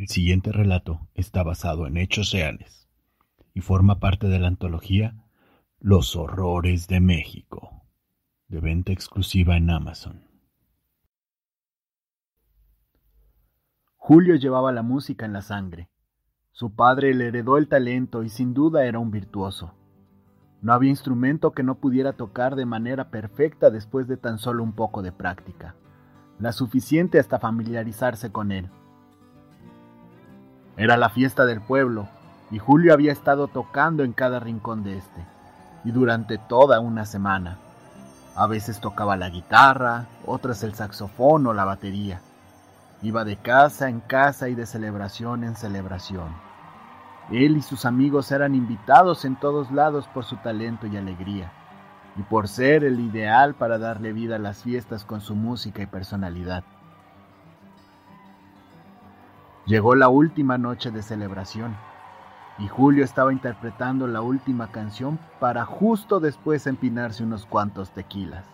El siguiente relato está basado en hechos reales y forma parte de la antología Los Horrores de México, de venta exclusiva en Amazon. Julio llevaba la música en la sangre. Su padre le heredó el talento y sin duda era un virtuoso. No había instrumento que no pudiera tocar de manera perfecta después de tan solo un poco de práctica, la suficiente hasta familiarizarse con él. Era la fiesta del pueblo, y Julio había estado tocando en cada rincón de este, y durante toda una semana. A veces tocaba la guitarra, otras el saxofón o la batería. Iba de casa en casa y de celebración en celebración. Él y sus amigos eran invitados en todos lados por su talento y alegría, y por ser el ideal para darle vida a las fiestas con su música y personalidad. Llegó la última noche de celebración y Julio estaba interpretando la última canción para justo después empinarse unos cuantos tequilas.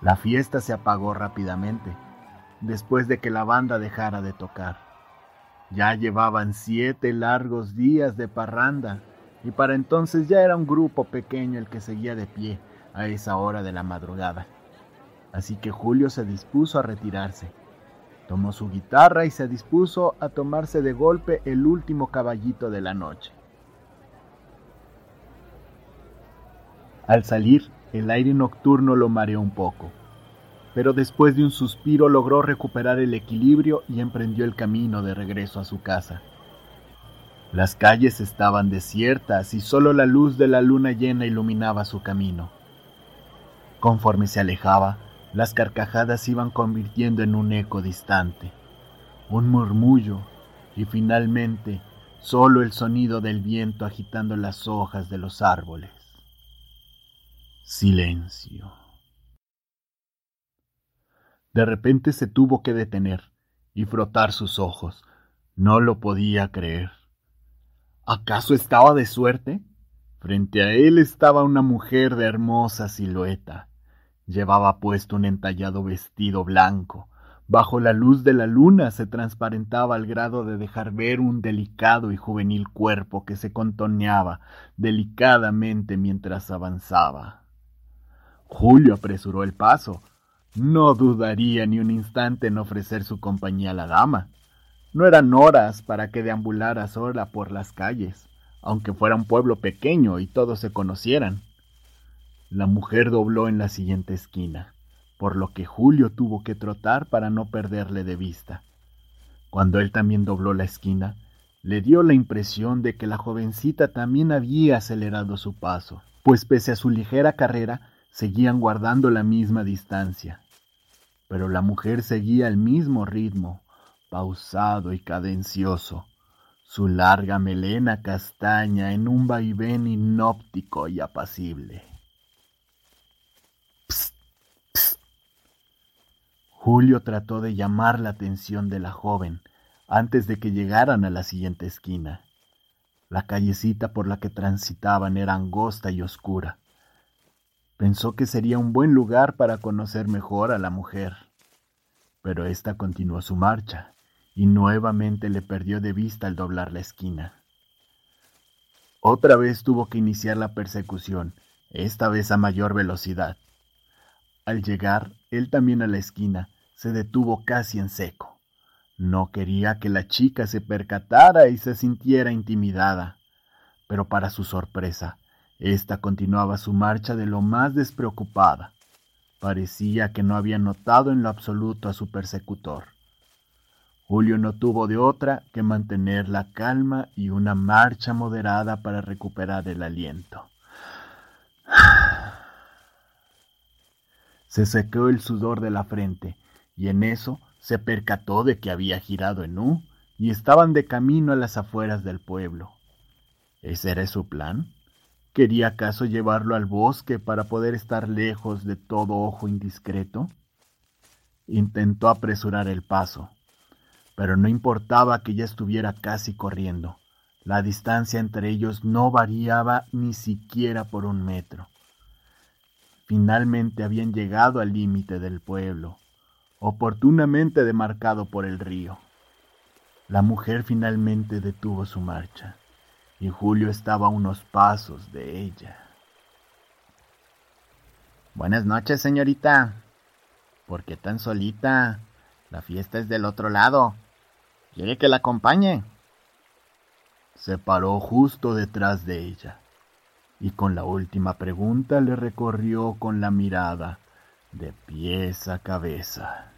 La fiesta se apagó rápidamente, después de que la banda dejara de tocar. Ya llevaban siete largos días de parranda y para entonces ya era un grupo pequeño el que seguía de pie a esa hora de la madrugada. Así que Julio se dispuso a retirarse Tomó su guitarra y se dispuso a tomarse de golpe el último caballito de la noche. Al salir, el aire nocturno lo mareó un poco, pero después de un suspiro logró recuperar el equilibrio y emprendió el camino de regreso a su casa. Las calles estaban desiertas y solo la luz de la luna llena iluminaba su camino. Conforme se alejaba, las carcajadas se iban convirtiendo en un eco distante, un murmullo y finalmente solo el sonido del viento agitando las hojas de los árboles. Silencio. De repente se tuvo que detener y frotar sus ojos. No lo podía creer. ¿Acaso estaba de suerte? Frente a él estaba una mujer de hermosa silueta, Llevaba puesto un entallado vestido blanco. Bajo la luz de la luna se transparentaba al grado de dejar ver un delicado y juvenil cuerpo que se contoneaba delicadamente mientras avanzaba. Julio apresuró el paso. No dudaría ni un instante en ofrecer su compañía a la dama. No eran horas para que deambulara sola por las calles, aunque fuera un pueblo pequeño y todos se conocieran. La mujer dobló en la siguiente esquina, por lo que Julio tuvo que trotar para no perderle de vista. Cuando él también dobló la esquina, le dio la impresión de que la jovencita también había acelerado su paso, pues pese a su ligera carrera, seguían guardando la misma distancia. Pero la mujer seguía al mismo ritmo, pausado y cadencioso, su larga melena castaña en un vaivén inóptico y apacible. Julio trató de llamar la atención de la joven antes de que llegaran a la siguiente esquina. La callecita por la que transitaban era angosta y oscura. Pensó que sería un buen lugar para conocer mejor a la mujer, pero ésta continuó su marcha y nuevamente le perdió de vista al doblar la esquina. Otra vez tuvo que iniciar la persecución, esta vez a mayor velocidad. Al llegar, él también a la esquina, se detuvo casi en seco. No quería que la chica se percatara y se sintiera intimidada, pero para su sorpresa, ésta continuaba su marcha de lo más despreocupada. Parecía que no había notado en lo absoluto a su persecutor. Julio no tuvo de otra que mantener la calma y una marcha moderada para recuperar el aliento. Se secó el sudor de la frente y en eso se percató de que había girado en U y estaban de camino a las afueras del pueblo. ¿Ese era su plan? ¿Quería acaso llevarlo al bosque para poder estar lejos de todo ojo indiscreto? Intentó apresurar el paso, pero no importaba que ya estuviera casi corriendo. La distancia entre ellos no variaba ni siquiera por un metro. Finalmente habían llegado al límite del pueblo, oportunamente demarcado por el río. La mujer finalmente detuvo su marcha y Julio estaba a unos pasos de ella. Buenas noches, señorita. ¿Por qué tan solita? La fiesta es del otro lado. ¿Quiere que la acompañe? Se paró justo detrás de ella y con la última pregunta le recorrió con la mirada de pies a cabeza.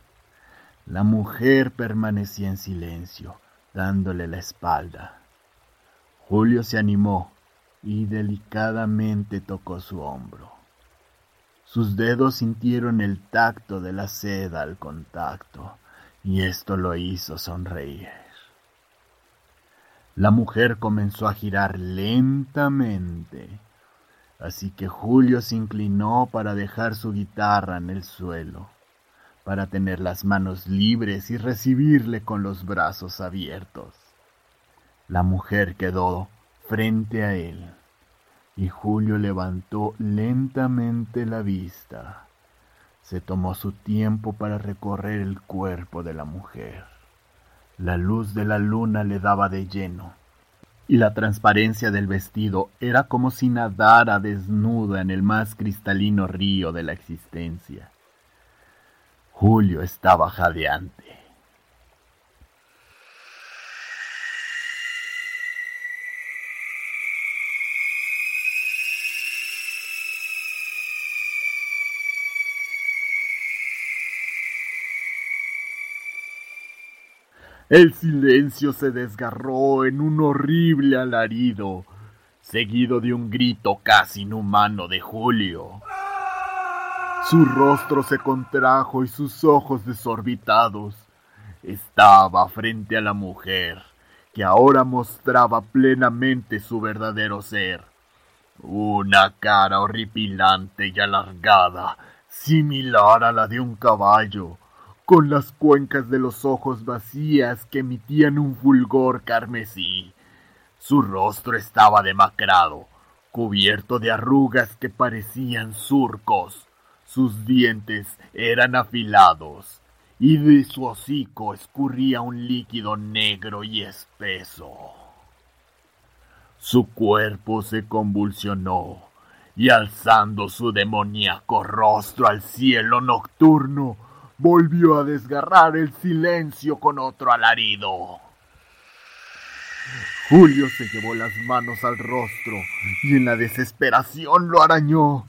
La mujer permanecía en silencio, dándole la espalda. Julio se animó y delicadamente tocó su hombro. Sus dedos sintieron el tacto de la seda al contacto, y esto lo hizo sonreír. La mujer comenzó a girar lentamente, así que Julio se inclinó para dejar su guitarra en el suelo, para tener las manos libres y recibirle con los brazos abiertos. La mujer quedó frente a él y Julio levantó lentamente la vista. Se tomó su tiempo para recorrer el cuerpo de la mujer. La luz de la luna le daba de lleno y la transparencia del vestido era como si nadara desnuda en el más cristalino río de la existencia. Julio estaba jadeante. El silencio se desgarró en un horrible alarido, seguido de un grito casi inhumano de Julio. Su rostro se contrajo y sus ojos desorbitados. Estaba frente a la mujer, que ahora mostraba plenamente su verdadero ser. Una cara horripilante y alargada, similar a la de un caballo, con las cuencas de los ojos vacías que emitían un fulgor carmesí. Su rostro estaba demacrado, cubierto de arrugas que parecían surcos. Sus dientes eran afilados y de su hocico escurría un líquido negro y espeso. Su cuerpo se convulsionó y alzando su demoníaco rostro al cielo nocturno, volvió a desgarrar el silencio con otro alarido. Julio se llevó las manos al rostro y en la desesperación lo arañó,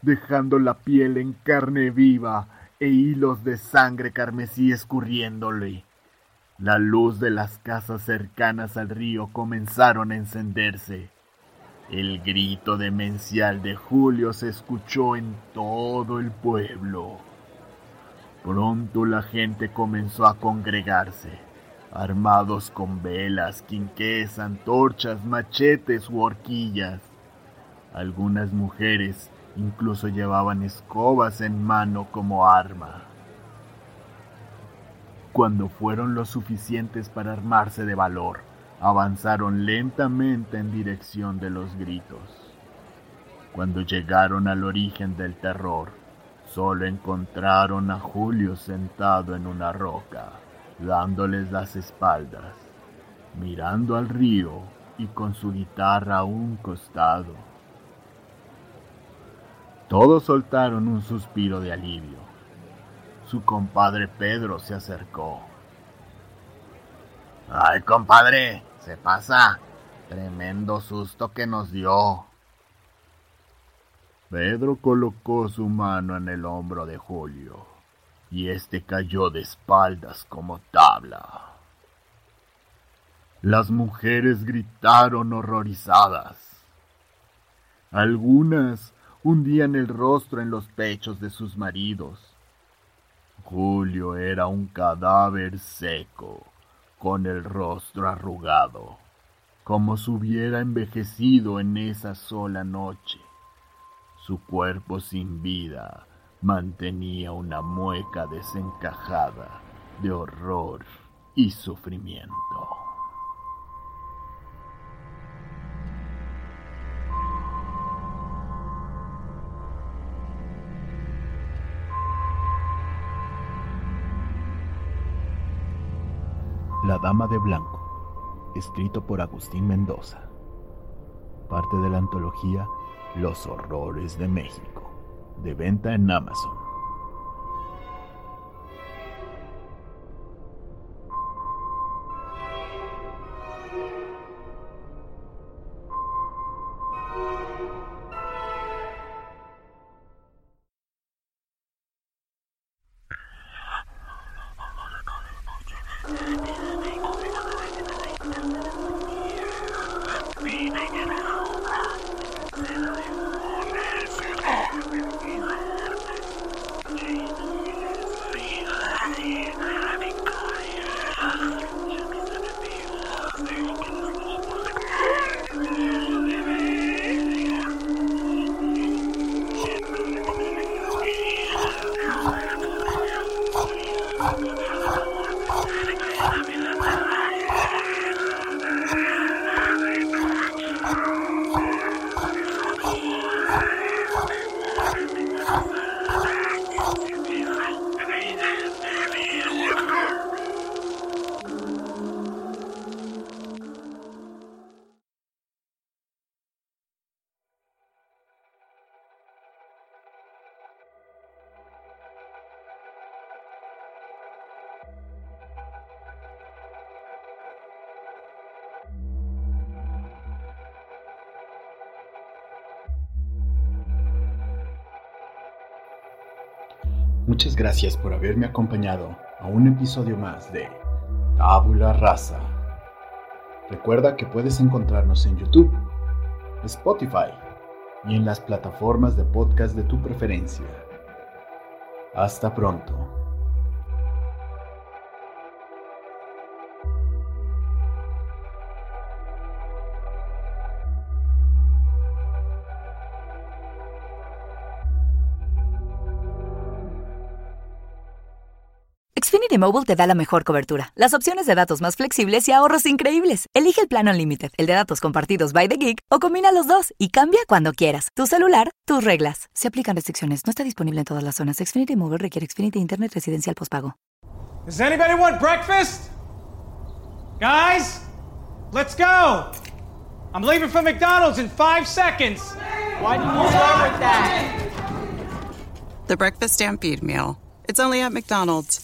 dejando la piel en carne viva e hilos de sangre carmesí escurriéndole. La luz de las casas cercanas al río comenzaron a encenderse. El grito demencial de Julio se escuchó en todo el pueblo. Pronto la gente comenzó a congregarse, armados con velas, quinqués, antorchas, machetes u horquillas. Algunas mujeres incluso llevaban escobas en mano como arma. Cuando fueron lo suficientes para armarse de valor, avanzaron lentamente en dirección de los gritos. Cuando llegaron al origen del terror, Solo encontraron a Julio sentado en una roca, dándoles las espaldas, mirando al río y con su guitarra a un costado. Todos soltaron un suspiro de alivio. Su compadre Pedro se acercó. ¡Ay, compadre! Se pasa. Tremendo susto que nos dio. Pedro colocó su mano en el hombro de Julio y éste cayó de espaldas como tabla. Las mujeres gritaron horrorizadas. Algunas hundían el rostro en los pechos de sus maridos. Julio era un cadáver seco, con el rostro arrugado, como si hubiera envejecido en esa sola noche. Su cuerpo sin vida mantenía una mueca desencajada de horror y sufrimiento. La Dama de Blanco, escrito por Agustín Mendoza. Parte de la antología Los Horrores de México, de venta en Amazon. Muchas gracias por haberme acompañado a un episodio más de Tabula Rasa. Recuerda que puedes encontrarnos en YouTube, Spotify y en las plataformas de podcast de tu preferencia. Hasta pronto. Xfinity Mobile te da la mejor cobertura, las opciones de datos más flexibles y ahorros increíbles. Elige el plan Unlimited, el de datos compartidos by the gig, o combina los dos y cambia cuando quieras. Tu celular, tus reglas. Se aplican restricciones. No está disponible en todas las zonas. Xfinity Mobile requiere Xfinity Internet residencial postpago. Does anybody want breakfast? Guys, let's go. I'm leaving for McDonald's in five seconds. Why didn't you start with that? The Breakfast Stampede Meal. It's only at McDonald's